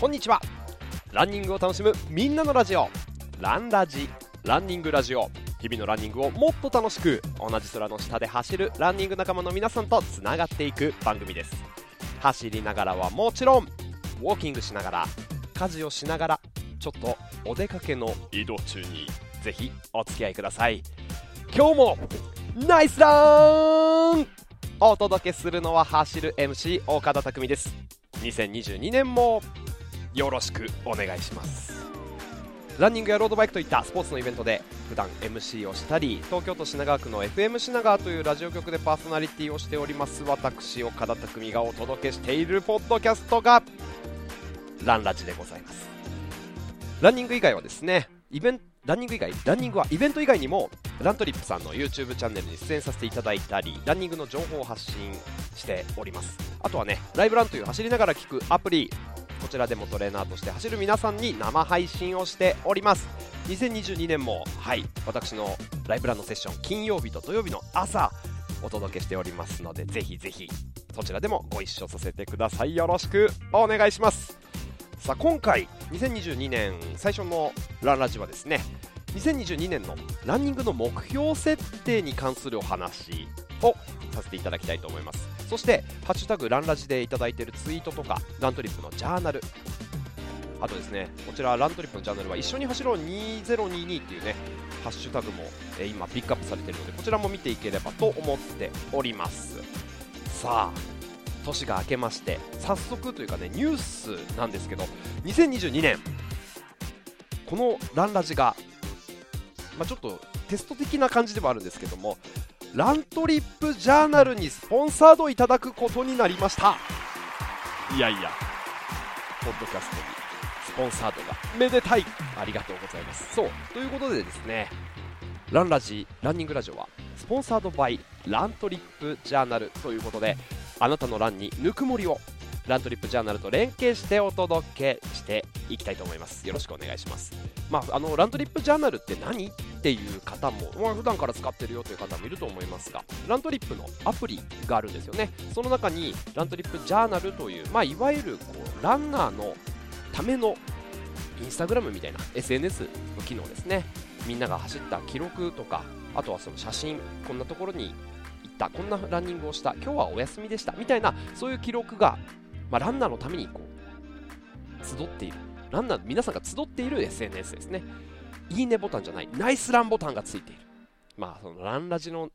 こんにちは。ランニングを楽しむみんなのラジオ。ランラジ。ランニングラジオ。日々のランニングをもっと楽しく同じ空の下で走るランニング仲間の皆さんとつながっていく番組です。走りながらはもちろんウォーキングしながら家事をしながらちょっとお出かけの移動中にぜひお付き合いください。今日もナイスラン!お届けするのは走る MC 岡田匠です。2022年もよろしくお願いします。ランニングやロードバイクといったスポーツのイベントで普段 MC をしたり東京都品川区の FM 品川というラジオ局でパーソナリティをしております私岡田匠がお届けしているポッドキャストがランラジでございます。ランニング以外はですねイベントランニング以外ランニングはイベント以外にもラントリップさんの YouTube チャンネルに出演させていただいたりランニングの情報を発信しております。あとはねライブランという走りながら聞くアプリこちらでもトレーナーとして走る皆さんに生配信をしております。2022年もはい私のライブランのセッション金曜日と土曜日の朝お届けしておりますのでぜひぜひそちらでもご一緒させてください。よろしくお願いします。さあ今回2022年最初のランラジはですね2022年のランニングの目標設定に関するお話をさせていただきたいと思います。そして「ハッシュタグランラジ」でいただいているツイートとかラントリップのジャーナル。あとですねこちらラントリップのジャーナルは一緒に走ろう2022っていうねハッシュタグも、え今ピックアップされているのでこちらも見ていければと思っております。さあ年が明けまして早速というかねニュースなんですけど2022年このランラジが、まあ、ちょっとテスト的な感じではあるんですけどもラントリップジャーナルにスポンサードいただくことになりました。いやいや。ポッドキャストにスポンサードがめでたい。ありがとうございます。そう。ということでですねランラジランニングラジオはスポンサードバイラントリップジャーナルということであなたのランにぬくもりをラントリップジャーナルと連携してお届けしていきたいと思います。よろしくお願いします。まあ、あのラントリップジャーナルって何？っていう方も、まあ、普段から使ってるよという方もいると思いますがラントリップのアプリがあるんですよね。その中にラントリップジャーナルという、まあ、いわゆるこうランナーのためのインスタグラムみたいな SNS の機能ですね。みんなが走った記録とかあとはその写真こんなところに行ったこんなランニングをした今日はお休みでしたみたいなそういう記録が、まあ、ランナーのためにこう集っている。ランナー皆さんが集っている SNS ですね。いいねボタンじゃない。ナイスランボタンがついている。まあそのランラジの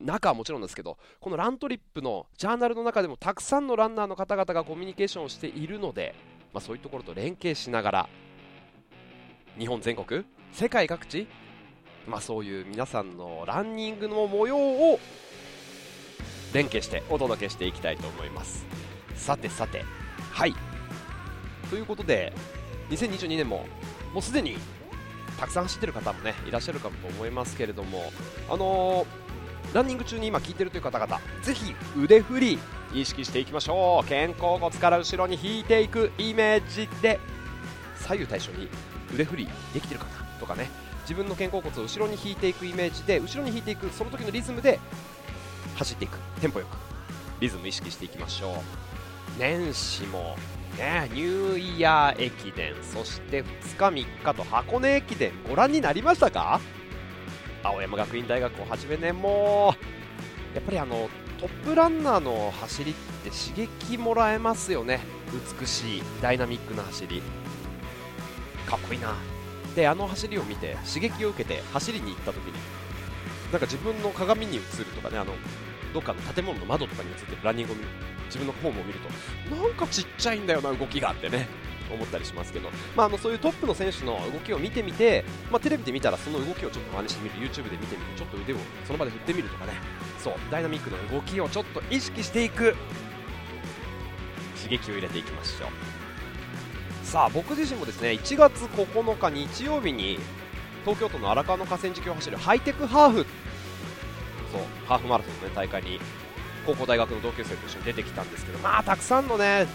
中はもちろんですけどこのラントリップのジャーナルの中でもたくさんのランナーの方々がコミュニケーションをしているので、まあ、そういうところと連携しながら日本全国世界各地まあ、そういう皆さんのランニングの模様を連携してお届けしていきたいと思います。さてさて。はい。ということで2022年ももうすでにたくさん走ってる方もねいらっしゃるかもと思いますけれどもあのー、ランニング中に今聞いてるという方々ぜひ腕振り意識していきましょう。肩甲骨から後ろに引いていくイメージで左右対称に腕振りできてるかなとかね。自分の肩甲骨を後ろに引いていくイメージで後ろに引いていくその時のリズムで走っていく。テンポよくリズム意識していきましょう。年始もねニューイヤー駅伝そして2日3日と箱根駅伝ご覧になりましたか？青山学院大学をはじめねもうやっぱりあのトップランナーの走りって刺激もらえますよね。美しいダイナミックな走り。かっこいいな。であの走りを見て刺激を受けて走りに行った時になんか自分の鏡に映るとかねあのどっかの建物の窓とかに映ってるランニングを自分のフォームを見るとなんかちっちゃいんだよな動きがあってね。思ったりしますけど、まあ、あのそういうトップの選手の動きを見てみて、まあ、テレビで見たらその動きをちょっと真似してみる。YouTube で見てみる。ちょっと腕をその場で振ってみるとかね。そう。ダイナミックな動きをちょっと意識していく。刺激を入れていきましょう。さあ僕自身もですね1月9日日曜日に東京都の荒川の河川敷を走るハイテクハーフそうハーフマラソンの、ね、大会に高校大学の同級生と一緒に出てきたんですけどまあたくさんのね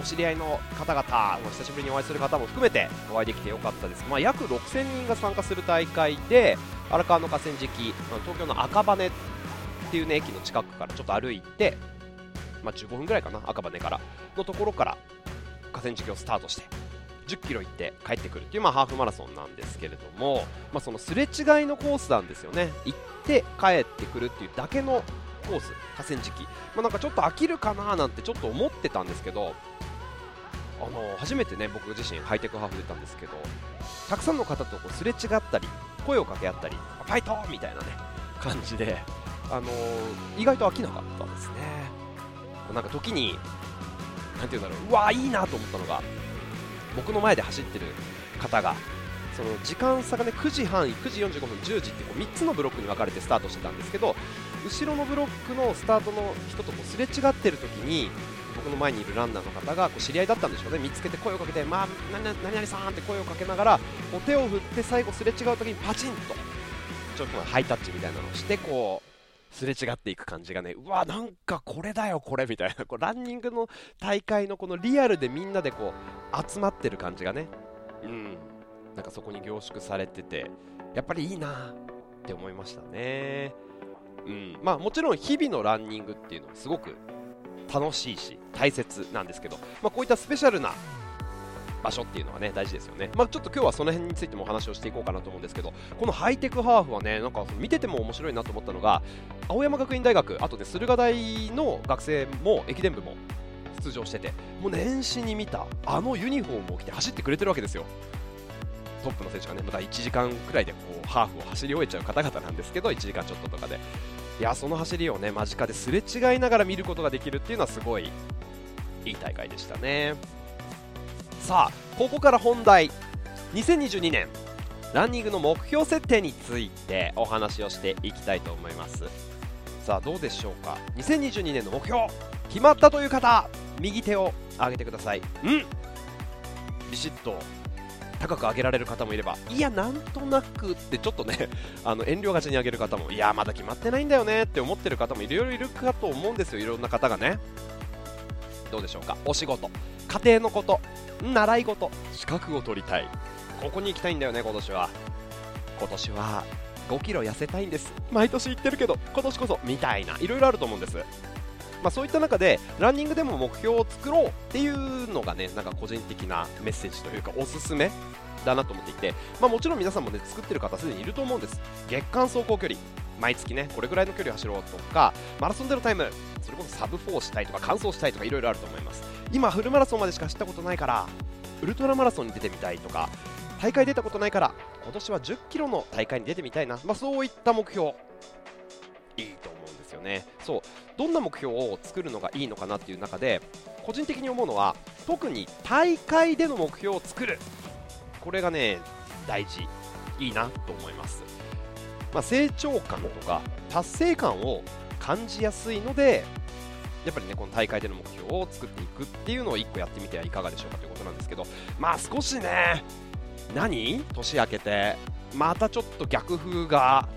お知り合いの方々久しぶりにお会いする方も含めてお会いできてよかったです、まあ、約6000人が参加する大会で荒川の河川敷東京の赤羽っていう、ね、駅の近くからちょっと歩いて、まあ、15分ぐらいかな赤羽からのところから河川敷をスタートして10キロ行って帰ってくるっていう、まあ、ハーフマラソンなんですけれども、まあ、そのすれ違いのコースなんですよね。行って帰ってくるっていうだけのコース河川敷、まあ、なんかちょっと飽きるかななんてちょっと思ってたんですけどあの初めてね僕自身ハイテクハーフ出たんですけどたくさんの方とこうすれ違ったり声を掛け合ったりファイトみたいなね感じで、あの意外と飽きなかったですね。なんか時に何て言うんだろううわーいいなと思ったのが僕の前で走ってる方がその時間差がね9時半、9時45分、10時ってこう3つのブロックに分かれてスタートしてたんですけど後ろのブロックのスタートの人とこうすれ違ってる時に僕の前にいるランナーの方がこう知り合いだったんでしょうね。見つけて声をかけて、まあ、何々さんって声をかけながらこう手を振って最後すれ違う時にパチンとちょっとハイタッチみたいなのをしてこうすれ違っていく感じがねうわなんかこれだよこれみたいな。こうランニングの大会のこのリアルでみんなでこう集まってる感じがね。うん。なんかそこに凝縮されててやっぱりいいなって思いましたね。うん。まあもちろん日々のランニングっていうのはすごく楽しいし大切なんですけど、まあ、こういったスペシャルな場所っていうのはね大事ですよね、まあ、ちょっと今日はその辺についてもお話をしていこうかなと思うんですけどこのハイテクハーフはねなんか見てても面白いなと思ったのが青山学院大学あとね駿河大の学生も駅伝部も出場しててもう年始に見たあのユニフォームを着て走ってくれてるわけですよ。トップの選手がねまた1時間くらいでこうハーフを走り終えちゃう方々なんですけど1時間ちょっととかで。いやその走りをね間近ですれ違いながら見ることができるっていうのはすごいいい大会でしたね。さあここから本題。2022年ランニングの目標設定についてお話をしていきたいと思います。さあどうでしょうか？2022年の目標決まったという方右手を上げてください。うん。ビシッと高く上げられる方もいればいやなんとなくってちょっとね あの遠慮がちに上げる方もいやまだ決まってないんだよねって思ってる方もいろいろいるかと思うんですよいろんな方がね。どうでしょうか？お仕事家庭のこと習い事。資格を取りたい。ここに行きたいんだよね今年は。今年は5キロ痩せたいんです。毎年言ってるけど今年こそ。みたいな。いろいろあると思うんです。まあ、そういった中でランニングでも目標を作ろうっていうのがねなんか個人的なメッセージというかおすすめだなと思っていて、まあ、もちろん皆さんもね作ってる方すでにいると思うんです。月間走行距離。毎月ねこれぐらいの距離を走ろうとかマラソンでのタイムそれこそサブ4したいとか完走したいとかいろいろあると思います。今フルマラソンまでしか走ったことないからウルトラマラソンに出てみたいとか大会出たことないから今年は1 0キロの大会に出てみたいな、まあ、そういった目標。いいと思うんですよね。そう。どんな目標を作るのがいいのかなっていう中で個人的に思うのは特に大会での目標を作る。これがね大事。いいなと思います、まあ、成長感とか達成感を感じやすいのでやっぱりねこの大会での目標を作っていくっていうのを1個やってみてはいかがでしょうかということなんですけどまあ少しね何？年明けてまたちょっと逆風が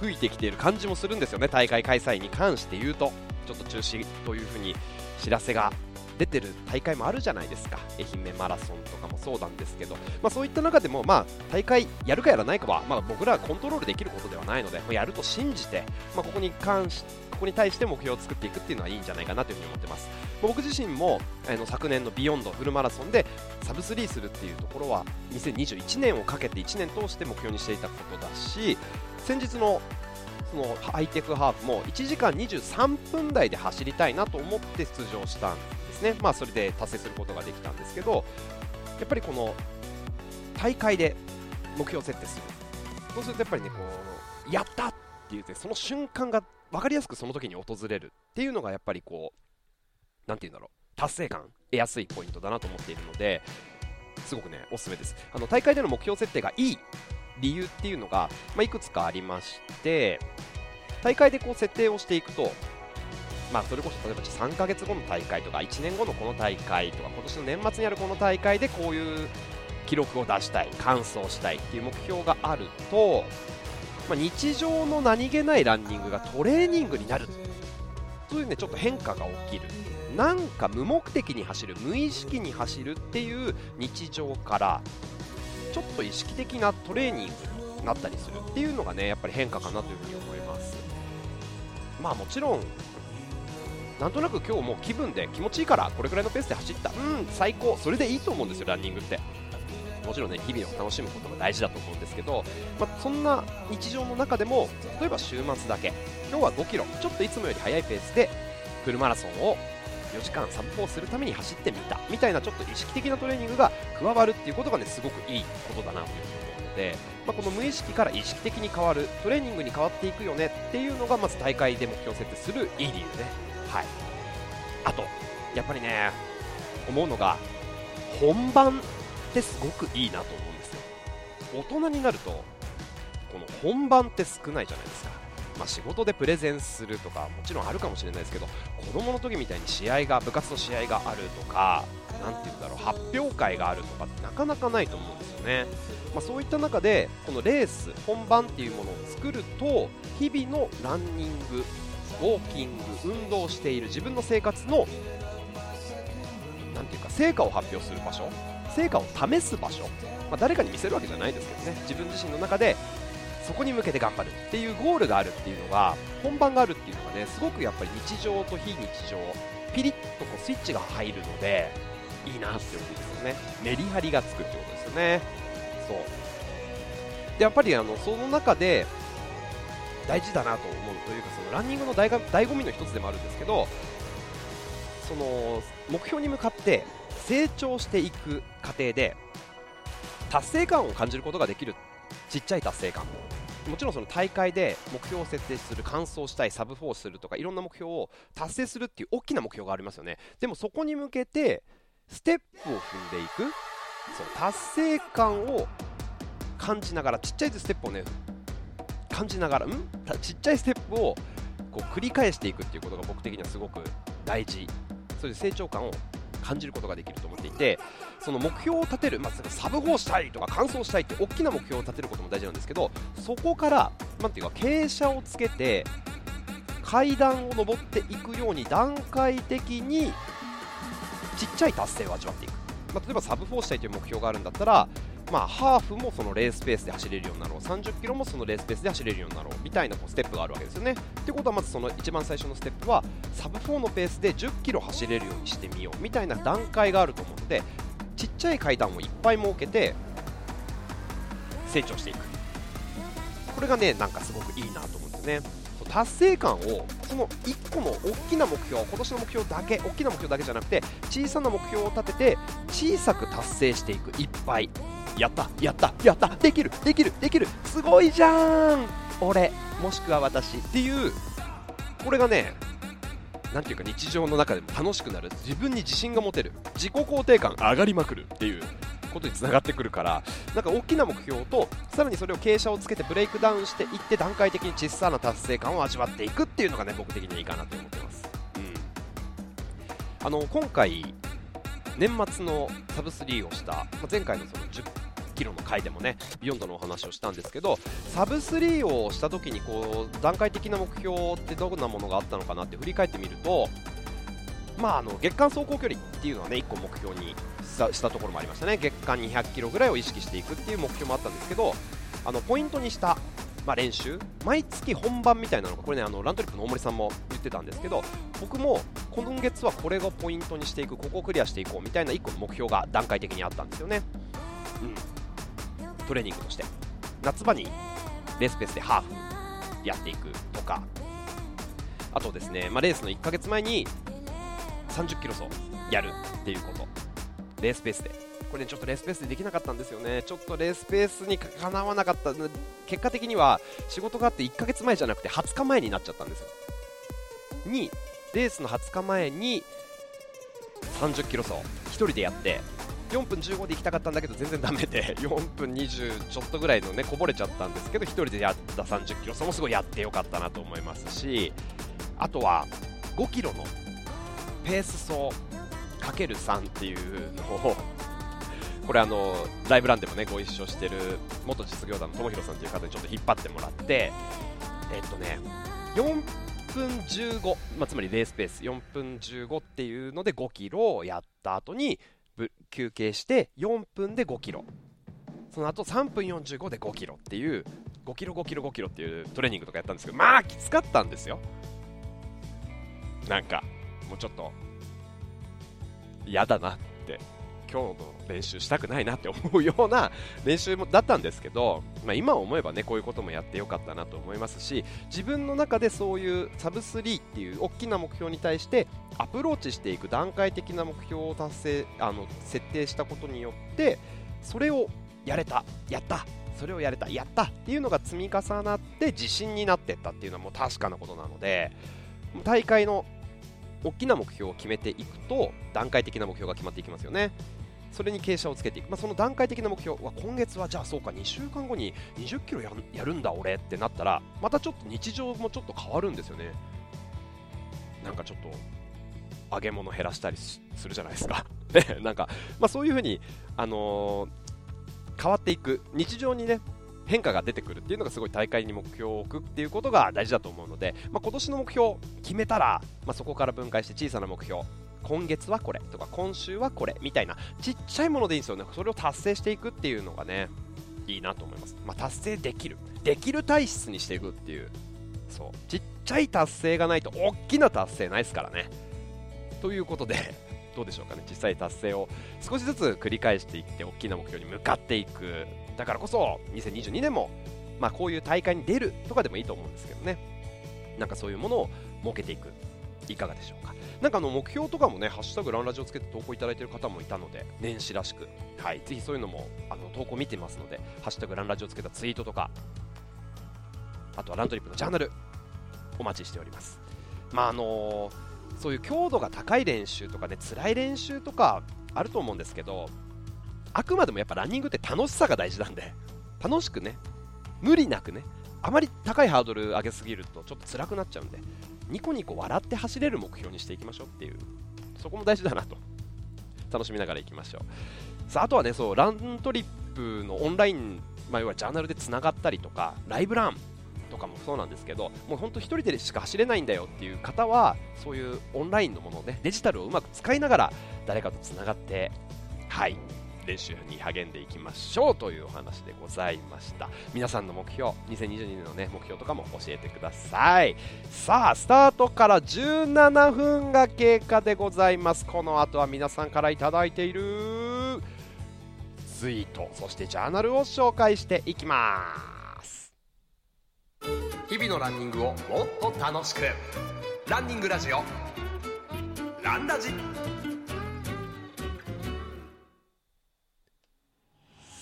吹いてきている感じもするんですよね。大会開催に関して言うとちょっと中止というふうに知らせが出てる大会もあるじゃないですか。愛媛マラソンとかもそうなんですけど、まあ、そういった中でも、まあ、大会やるかやらないかは、まあ、僕らはコントロールできることではないので、ま、やると信じて、まあ、ここに関しここに対して目標を作っていくっていうのはいいんじゃないかなというふに思ってます。僕自身もあの昨年のビヨンドフルマラソンでサブ3するっていうところは2021年をかけて1年通して目標にしていたことだし先日のそのハイテクハーフも1時間23分台で走りたいなと思って出場したんですね、まあ、それで達成することができたんですけどやっぱりこの大会で目標設定する。そうするとやっぱりねこうやったって言ってその瞬間が分かりやすくその時に訪れるっていうのがやっぱりこう何て言うんだろう。達成感。得やすいポイントだなと思っているのですごくねおすすめです。あの大会での目標設定がいい理由っていうのが、まあ、いくつかありまして大会でこう設定をしていくとまあ、それこそ例えば3ヶ月後の大会とか1年後のこの大会とか今年の年末にあるこの大会でこういう記録を出したい完走したいっていう目標があると、まあ、日常の何気ないランニングがトレーニングになる。というねちょっと変化が起きる。なんか無目的に走る無意識に走るっていう日常からちょっと意識的なトレーニングになったりするっていうのがねやっぱり変化かなというふに思います。まあもちろんなんとなく今日もう気分で気持ちいいからこれくらいのペースで走った。うん最高。それでいいと思うんですよランニングって。もちろんね日々を楽しむことも大事だと思うんですけど、まあ、そんな日常の中でも例えば週末だけ今日は5キロちょっといつもより速いペースでフルマラソンを4時間サブ4するために走ってみたみたいなちょっと意識的なトレーニングが加わるっていうことがねすごくいいことだなというふに思うので、まあ、この無意識から意識的に変わるトレーニングに変わっていくよねっていうのがまず大会で目標設定するいい理由ね。はい。あとやっぱりね思うのが本番ってすごくいいなと思うんですよ。大人になるとこの本番って少ないじゃないですか。まあ、仕事でプレゼンするとかもちろんあるかもしれないですけど子供の時みたいに試合が部活の試合があるとか何て言うんだろう発表会があるとかってなかなかないと思うんですよね、まあ、そういった中でこのレース本番っていうものを作ると日々のランニングウォーキング運動している自分の生活の何ていうか成果を発表する場所成果を試す場所、まあ、誰かに見せるわけじゃないですけどね自分自身の中でそこに向けて頑張るっていうゴールがあるっていうのが本番があるっていうのがねすごくやっぱり日常と非日常ピリッとこうスイッチが入るのでいいなって思うんですよね。メリハリがつくってことですよね。そう。でやっぱりあのその中で大事だなと思うというかそのランニングの醍醐味の一つでもあるんですけどその目標に向かって成長していく過程で達成感を感じることができるちっちゃい達成感。もちろんその大会で目標を設定する完走したいサブ4するとかいろんな目標を達成するっていう大きな目標がありますよね。でもそこに向けてステップを踏んでいく。そう達成感を感じながらちっちゃいステップをね感じながらん？ちっちゃいステップをこう繰り返していくっていうことが僕的にはすごく大事。それで成長感を感じることができると思っていてその目標を立てる、まあ、サブ4したいとか完走したいって大きな目標を立てることも大事なんですけどそこからなていうか傾斜をつけて階段を上っていくように段階的にちっちゃい達成を味わっていく、まあ、例えばサブ4したいという目標があるんだったらまあ、ハーフもそのレースペースで走れるようになろう30キロもそのレースペースで走れるようになろうみたいなこうステップがあるわけですよね。ってことはまずその一番最初のステップはサブ4のペースで10キロ走れるようにしてみようみたいな段階があると思うのでちっちゃい階段をいっぱい設けて成長していくこれがねなんかすごくいいなと思うんですね。達成感をその1個の大きな目標今年の目標だけ大きな目標だけじゃなくて小さな目標を立てて小さく達成していくいっぱいやったやったやったできるできるできる。すごいじゃん。俺もしくは私。っていうこれがねなんていうか日常の中でも楽しくなる。自分に自信が持てる。自己肯定感上がりまくる。っていうことにつながってくるからなんか大きな目標とさらにそれを傾斜をつけてブレイクダウンしていって段階的に小さな達成感を味わっていく。っていうのがね僕的にはいいかなと思ってます、うん、あの今回年末のサブ3をした、まあ、前回のその10キロの回でもねビヨンドのお話をしたんですけどサブ3をした時にこう段階的な目標ってどんなものがあったのかなって振り返ってみるとまあ、あの月間走行距離っていうのはね1個目標にしたところもありましたね月間200キロぐらいを意識していくっていう目標もあったんですけどあのポイントにした、まあ、練習毎月本番みたいなのがこれねあのラントリップの大森さんも言ってたんですけど僕も今月はこれがポイントにしていくここをクリアしていこうみたいな1個の目標が段階的にあったんですよね。うんトレーニングとして夏場にレースペースでハーフやっていくとかあとですね、まあ、レースの1ヶ月前に30キロ走やるっていうことレースペースで。これねちょっとレースペースでできなかったんですよね。ちょっとレースペースにかなわなかった。結果的には仕事があって1ヶ月前じゃなくて20日前になっちゃったんですよ。にレースの20日前に30キロ走1人でやって4分15で行きたかったんだけど全然ダメで 4分20ちょっとぐらいのねこぼれちゃったんですけど1人でやった30キロそもすごいやってよかったなと思いますしあとは5キロのペース走かける3っていうのを これあのライブランでもねご一緒してる元実業団の友弘さんという方にちょっと引っ張ってもらってえっとね4分15、まあ、つまりレースペース4分15っていうので5キロをやった後に休憩して4分で5キロ。その後3分45で5キロっていう5キロ5キロ5キロっていうトレーニングとかやったんですけどまあきつかったんですよ。なんかもうちょっと嫌だなって今日の練習したくないなって思うような練習もだったんですけど、まあ、今思えばねこういうこともやってよかったなと思いますし自分の中でそういうサブ3っていう大きな目標に対してアプローチしていく段階的な目標を達成あの設定したことによってそれをやれたやったそれをやれたやったっていうのが積み重なって自信になっていったっていうのはもう確かなことなので大会の大きな目標を決めていくと段階的な目標が決まっていきますよね。それに傾斜をつけていく、まあ、その段階的な目標は今月はじゃあそうか2週間後に20キロややるんだ俺ってなったらまたちょっと日常もちょっと変わるんですよね。なんかちょっと揚げ物減らしたりするじゃないですか。ね、なんか、まあ、そういう風に、あのー、変わっていく。日常にね変化が出てくるっていうのがすごい大会に目標を置くっていうことが大事だと思うので、まあ、今年の目標決めたら、まあ、そこから分解して小さな目標今月はこれとか今週はこれみたいなちっちゃいものでいいんですよね。それを達成していくっていうのがねいいなと思います、まあ、達成できる。できる体質にしていくっていう。そう。ちっちゃい達成がないと大きな達成ないですからね。ということで どうでしょうかね。実際達成を少しずつ繰り返していって大きな目標に向かっていく。だからこそ2022年もまあこういう大会に出るとかでもいいと思うんですけどね。なんかそういうものを設けていく。いかがでしょうか。なんかあの目標とかもね、ハッシュタグランラジオつけて投稿いただいている方もいたので、年始らしく、はい、ぜひそういうのもあの投稿見てますので、ハッシュタグランラジオつけたツイートとか、あとはラントリップのジャーナル、お待ちしております。まああのー、そういう強度が高い練習とかね、辛い練習とかあると思うんですけど、あくまでもやっぱランニングって楽しさが大事なんで、楽しくね、無理なくね、あまり高いハードル上げすぎるとちょっと辛くなっちゃうんで、ニコニコ笑って走れる目標にしていきましょうっていうそこも大事だなと楽しみながらいきましょう。さああとはねそうラントリップのオンライン、まあ、要はジャーナルでつながったりとかライブランとかもそうなんですけどもう本当1人でしか走れないんだよっていう方はそういうオンラインのものねデジタルをうまく使いながら誰かとつながってはい練習に励んでいきましょうというお話でございました。皆さんの目標2022年のね目標とかも教えてください。さあスタートから17分が経過でございます。この後は皆さんから頂いているツイートそしてジャーナルを紹介していきます。日々のランニングをもっと楽しく。ランニングラジオ。ランラジ。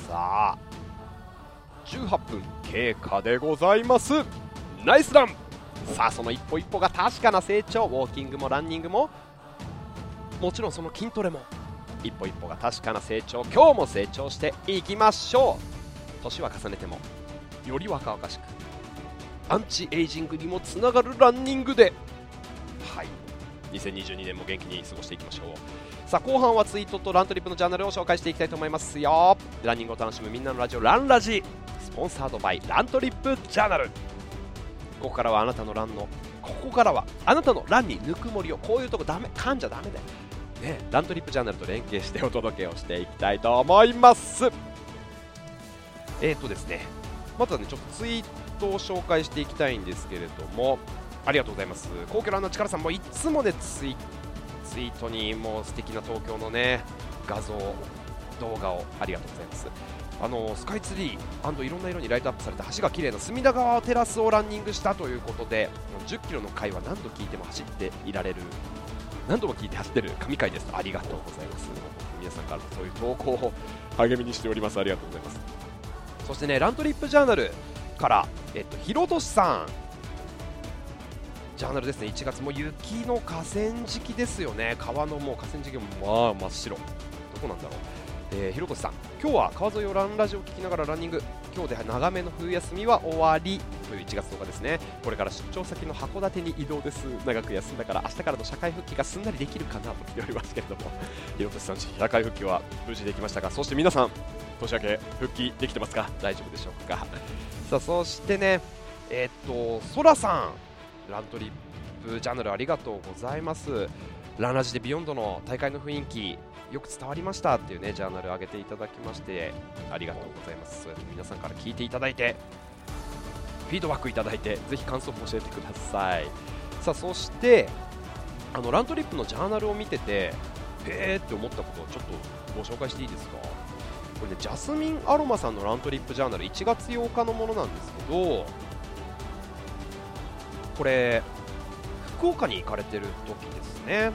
さあ18分経過でございます。ナイスラン。さあその一歩一歩が確かな成長。ウォーキングもランニングも。もちろんその筋トレも。一歩一歩が確かな成長。今日も成長していきましょう。年は重ねてもより若々しく。アンチエイジングにもつながるランニングで。はい。2022年も元気に過ごしていきましょう。さあ後半はツイートとラントリップのジャーナルを紹介していきたいと思いますよ。ランニングを楽しむみんなのラジオランラジ。スポンサードバイラントリップジャーナル。ここからはあなたのランのここからはあなたのランにぬくもりをこういうとこダメ噛んじゃダメだよ。ね、ラントリップジャーナルと連携してお届けをしていきたいと思います。えっ、ー、とですね。まずはねちょっとツイートを紹介していきたいんですけれどもありがとうございます。皇居ランの力さんもいつもねツイツイートにもう素敵な東京のね画像動画をありがとうございます。あのスカイツリーいろんな色にライトアップされた橋が綺麗な隅田川テラスをランニングしたということで1 0キロの回は何度聞いても走っていられる何度も聞いて走ってる神回です。ありがとうございます。皆さんからそういう投稿を励みにしております。ありがとうございます。そしてねラントリップジャーナルから、えっと、ひろとしさん。ジャーナルですね。1月も雪の河川敷ですよね。川のもう河川敷もまあ真っ白。どこなんだろう。えー、ひろこさん。今日は川沿いをランラジオを聞きながらランニング。今日で長めの冬休みは終わりという1月10日ですね。これから出張先の函館に移動です。長く休んだから明日からの社会復帰がすんなりできるかなと言っておりますけれども。ひろこさん社会復帰は無事できましたがそして皆さん年明け復帰できてますか？大丈夫でしょうか？さあそしてねえー、っとそらさんラントリップジャーナルありがとうございます。ランラジでビヨンドの大会の雰囲気よく伝わりましたっていうねジャーナルを上げていただきましてありがとうございます。そうやって皆さんから聞いていただいてフィードバックいただいてぜひ感想も教えてください。さあそしてあのラントリップのジャーナルを見ててへーって思ったことをちょっとご紹介していいですか？これねジャスミンアロマさんのラントリップジャーナル1月8日のものなんですけどこれ福岡に行かれてる時ですね。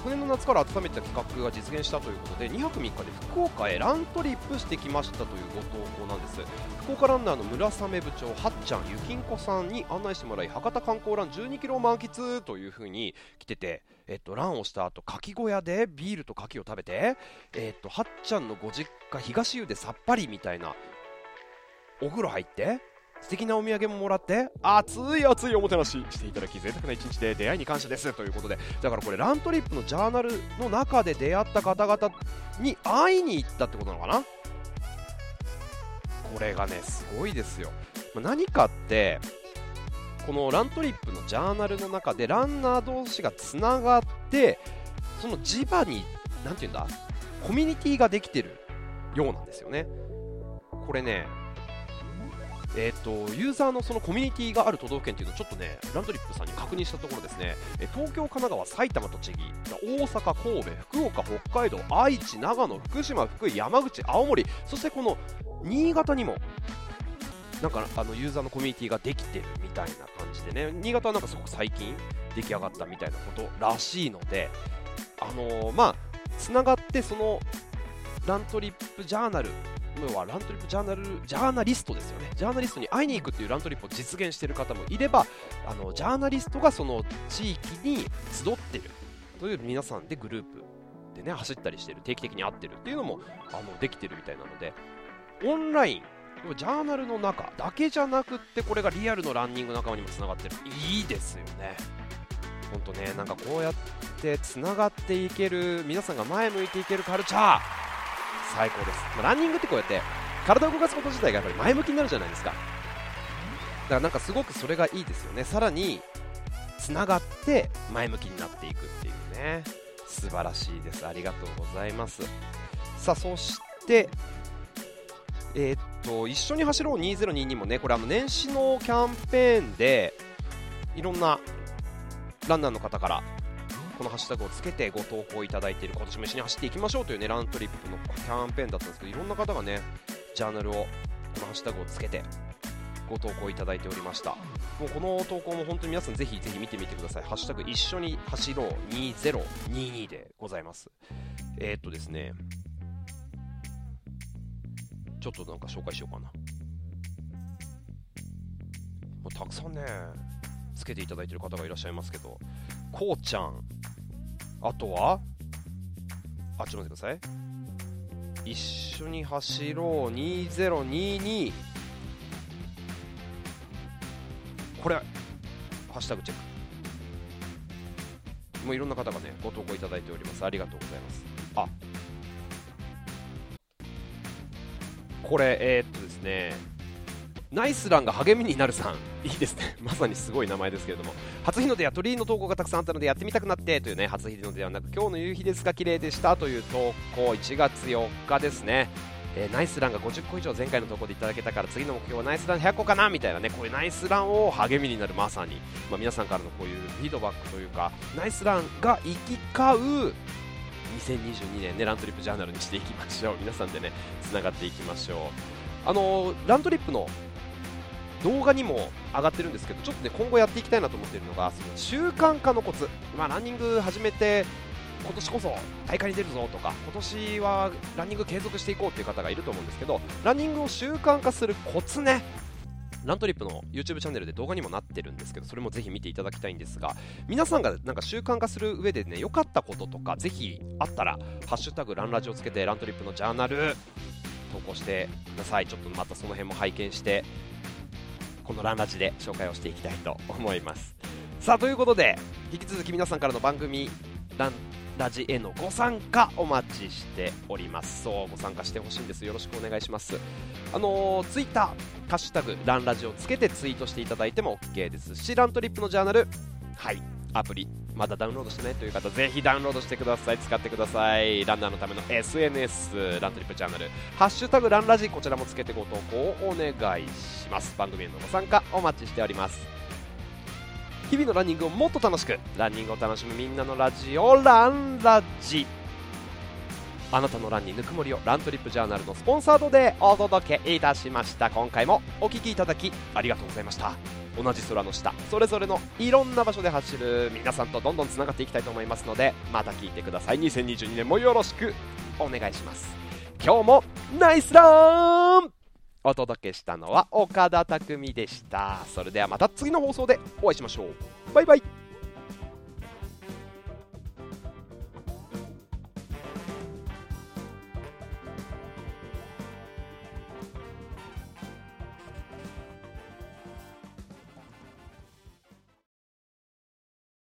昨年の夏から温めた企画が実現したということで2泊3日で福岡へラントリップしてきましたというご投稿なんです。福岡ランナーの村雨部長はっちゃんゆきんこさんに案内してもらい博多観光ラン12キロを満喫という風に来ててえっと、ランをした後、かき小屋でビールと牡蠣を食べて、えっと、はっちゃんのご実家、東湯でさっぱりみたいな、お風呂入って、素敵なお土産ももらって熱い熱いおもてなししていただき贅沢な一日で出会いに感謝です。ということでだからこれラントリップのジャーナルの中で出会った方々に会いに行ったってことなのかな？これがねすごいですよ、ま、何かってこのラントリップのジャーナルの中でランナー同士がつながってその磁場に何て言うんだ？コミュニティができてるようなんですよね。これねえーと、ユーザーのそのコミュニティがある都道府県というのをちょっとねランドリップさんに確認したところですね、え東京、神奈川、埼玉、栃木、大阪、神戸、福岡、北海道、愛知、長野、福島、福井、山口、青森、そしてこの新潟にもなんかあのユーザーのコミュニティができてるみたいな感じでね。新潟はなんかすごく最近出来上がったみたいなことらしいのであのー、まあつながってそのラントリップジャーナル要はラントリップジャーナルジャーナリストですよね。ジャーナリストに会いに行くっていうラントリップを実現している方もいればあのジャーナリストがその地域に集ってるという皆さんでグループでね走ったりしてる定期的に会ってるっていうのもあのできてるみたいなのでオンラインジャーナルの中だけじゃなくってこれがリアルのランニング仲間にもつながってる。いいですよね。本当ねなんかこうやってつながっていける皆さんが前向いていけるカルチャー。最高です、まあ、ランニングってこうやって体を動かすこと自体がやっぱり前向きになるじゃないですか。だからなんかすごくそれがいいですよね。さらにつながって前向きになっていくっていうね。素晴らしいです。ありがとうございます。さあそしてえー、っと一緒に走ろう2022もねこれあの年始のキャンペーンでいろんなランナーの方からこのハッシュタグをつけてご投稿いただいている今年も一緒に走っていきましょうというねラントリップのキャンペーンだったんですけどいろんな方がねジャーナルをこのハッシュタグをつけてご投稿いただいておりました。もうこの投稿も本当に皆さんぜひぜひ見てみてください。ハッシュタグ一緒に走ろう2022でございます。えー、っとですねちょっとなんか紹介しようかな。もうたくさんねつけていただいている方がいらっしゃいますけどこうちゃん。あとは？あ、ちょっと待ってください。一緒に走ろう。2022これハッシュタグチェック。もういろんな方がねご投稿いただいております。ありがとうございます。あ。これえー、っとですね。ナイスランが励みになるさん、いいですね、まさにすごい名前ですけれども、初日の出や鳥居の投稿がたくさんあったのでやってみたくなってというね、初日の出ではなく、今日の夕日ですが綺麗でしたという投稿、1月4日ですね。えー、ナイスランが50個以上前回の投稿でいただけたから次の目標はナイスラン100個かなみたいなねこういうナイスランを励みになるまさに、まあ、皆さんからのこういうフィードバックというかナイスランが行き交う2022年ねラントリップジャーナルにしていきましょう。皆さんでねつながっていきましょう。あのー、ラントリップの動画にも上がってるんですけど、ちょっとね、今後やっていきたいなと思っているのが、その習慣化のコツ、まあ、ランニング始めて、今年こそ大会に出るぞとか、今年はランニング継続していこうっていう方がいると思うんですけど、ランニングを習慣化するコツね、ラントリップの YouTube チャンネルで動画にもなってるんですけど、それもぜひ見ていただきたいんですが、皆さんがなんか習慣化する上でね、良かったこととか、ぜひあったら、ハッシュタグランラジをつけて、ラントリップのジャーナル、投稿してください。ちょっとまたその辺も拝見して、このランラジで紹介をしていきたいと思います。さあということで引き続き皆さんからの番組ランラジへのご参加お待ちしております。そうご参加してほしいんです。よろしくお願いします。あのー、ツイッターハッシュタグランラジをつけてツイートしていただいても OK ですしラントリップのジャーナルはい。アプリまだダウンロードしてないという方ぜひダウンロードしてください。使ってください。ランナーのための SNS ラントリップチャンネル。ハッシュタグランラジこちらもつけてご投稿をお願いします。番組へのご参加お待ちしております。日々のランニングをもっと楽しく。ランニングを楽しむみんなのラジオランラジ。あなたのランにぬくもりをラントリップジャーナルのスポンサードでお届けいたしました。今回もお聞きいただきありがとうございました。同じ空の下。それぞれのいろんな場所で走る皆さんとどんどんつながっていきたいと思いますのでまた聞いてください。2022年もよろしくお願いします。今日もナイスラン!お届けしたのは岡田匠でした。それではまた次の放送でお会いしましょう。バイバイ。